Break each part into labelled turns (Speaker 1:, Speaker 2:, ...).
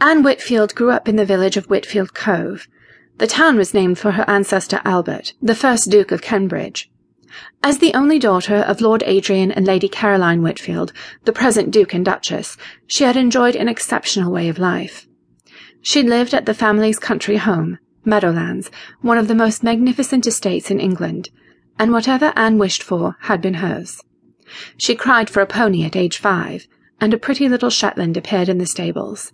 Speaker 1: Anne Whitfield grew up in the village of Whitfield Cove. The town was named for her ancestor Albert, the first Duke of Cambridge. As the only daughter of Lord Adrian and Lady Caroline Whitfield, the present Duke and Duchess, she had enjoyed an exceptional way of life. She lived at the family's country home, Meadowlands, one of the most magnificent estates in England, and whatever Anne wished for had been hers. She cried for a pony at age five, and a pretty little Shetland appeared in the stables.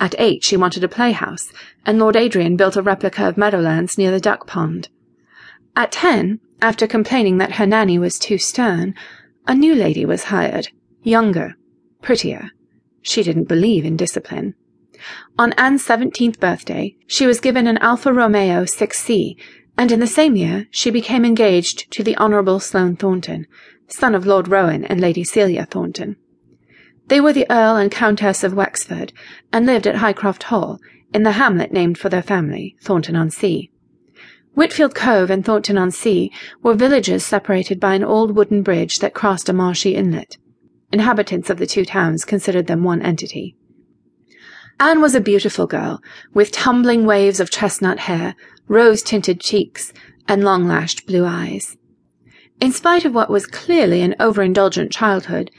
Speaker 1: At eight, she wanted a playhouse, and Lord Adrian built a replica of Meadowlands near the duck pond. At ten, after complaining that her nanny was too stern, a new lady was hired, younger, prettier. She didn't believe in discipline. On Anne's seventeenth birthday, she was given an Alfa Romeo 6C, and in the same year she became engaged to the Honourable Sloane Thornton, son of Lord Rowan and Lady Celia Thornton. They were the Earl and Countess of Wexford, and lived at Highcroft Hall, in the hamlet named for their family, Thornton-on-Sea. Whitfield Cove and Thornton-on-Sea were villages separated by an old wooden bridge that crossed a marshy inlet. Inhabitants of the two towns considered them one entity. Anne was a beautiful girl, with tumbling waves of chestnut hair, rose-tinted cheeks, and long-lashed blue eyes. In spite of what was clearly an overindulgent childhood,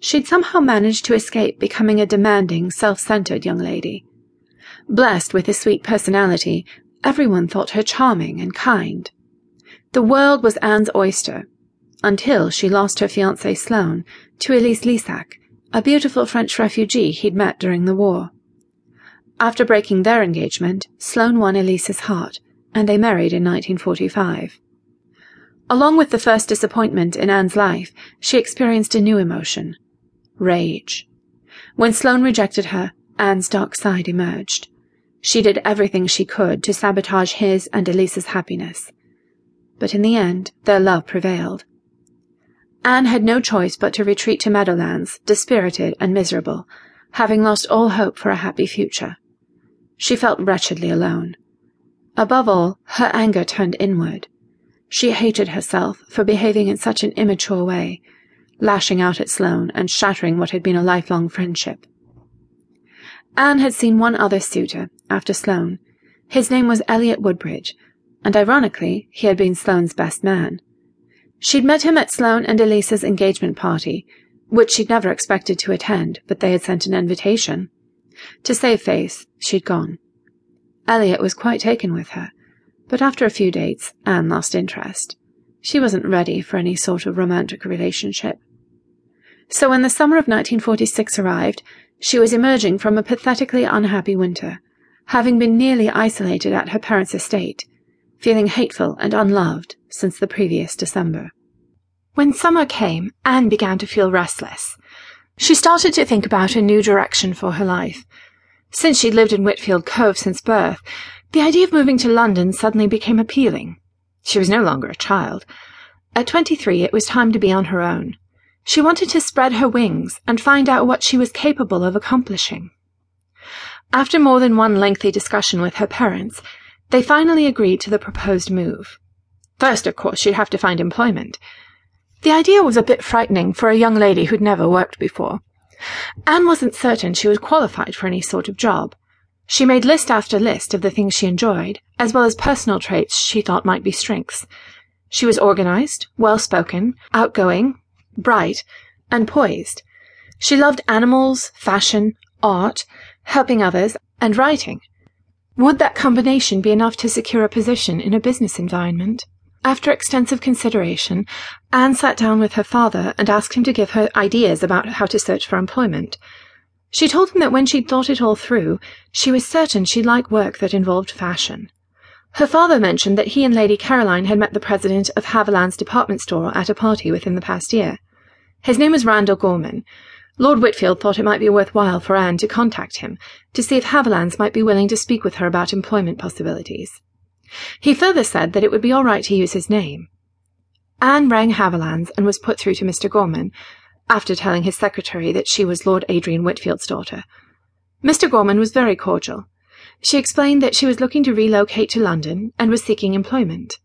Speaker 1: she'd somehow managed to escape becoming a demanding, self-centered young lady. Blessed with a sweet personality, everyone thought her charming and kind. The world was Anne's oyster, until she lost her fiancé Sloane to Elise Lissac, a beautiful French refugee he'd met during the war. After breaking their engagement, Sloane won Elise's heart, and they married in 1945. Along with the first disappointment in Anne's life, she experienced a new emotion rage. When Sloane rejected her, Anne's dark side emerged. She did everything she could to sabotage his and Elise's happiness. But in the end, their love prevailed. Anne had no choice but to retreat to Meadowlands, dispirited and miserable, having lost all hope for a happy future. She felt wretchedly alone. Above all, her anger turned inward. She hated herself for behaving in such an immature way, lashing out at Sloane and shattering what had been a lifelong friendship. Anne had seen one other suitor after Sloane. His name was Elliot Woodbridge, and ironically, he had been Sloane's best man. She'd met him at Sloane and Elise's engagement party, which she'd never expected to attend, but they had sent an invitation. To save face, she'd gone. Elliot was quite taken with her, but after a few dates, Anne lost interest. She wasn't ready for any sort of romantic relationship. So when the summer of 1946 arrived, she was emerging from a pathetically unhappy winter, having been nearly isolated at her parents' estate, feeling hateful and unloved since the previous December. When summer came, Anne began to feel restless. She started to think about a new direction for her life. Since she'd lived in Whitfield Cove since birth, the idea of moving to London suddenly became appealing. She was no longer a child. At twenty-three, it was time to be on her own. She wanted to spread her wings and find out what she was capable of accomplishing. After more than one lengthy discussion with her parents, they finally agreed to the proposed move. First, of course, she'd have to find employment. The idea was a bit frightening for a young lady who'd never worked before. Anne wasn't certain she was qualified for any sort of job. She made list after list of the things she enjoyed, as well as personal traits she thought might be strengths. She was organized, well spoken, outgoing, bright, and poised. She loved animals, fashion, art, helping others, and writing. Would that combination be enough to secure a position in a business environment? After extensive consideration, Anne sat down with her father and asked him to give her ideas about how to search for employment. She told him that when she'd thought it all through, she was certain she'd like work that involved fashion. Her father mentioned that he and Lady Caroline had met the president of Haviland's department store at a party within the past year. His name was Randall Gorman. Lord Whitfield thought it might be worthwhile for Anne to contact him to see if Havilands might be willing to speak with her about employment possibilities. He further said that it would be all right to use his name. Anne rang Havilands and was put through to Mr. Gorman, after telling his secretary that she was Lord Adrian Whitfield's daughter. Mr. Gorman was very cordial. She explained that she was looking to relocate to London and was seeking employment.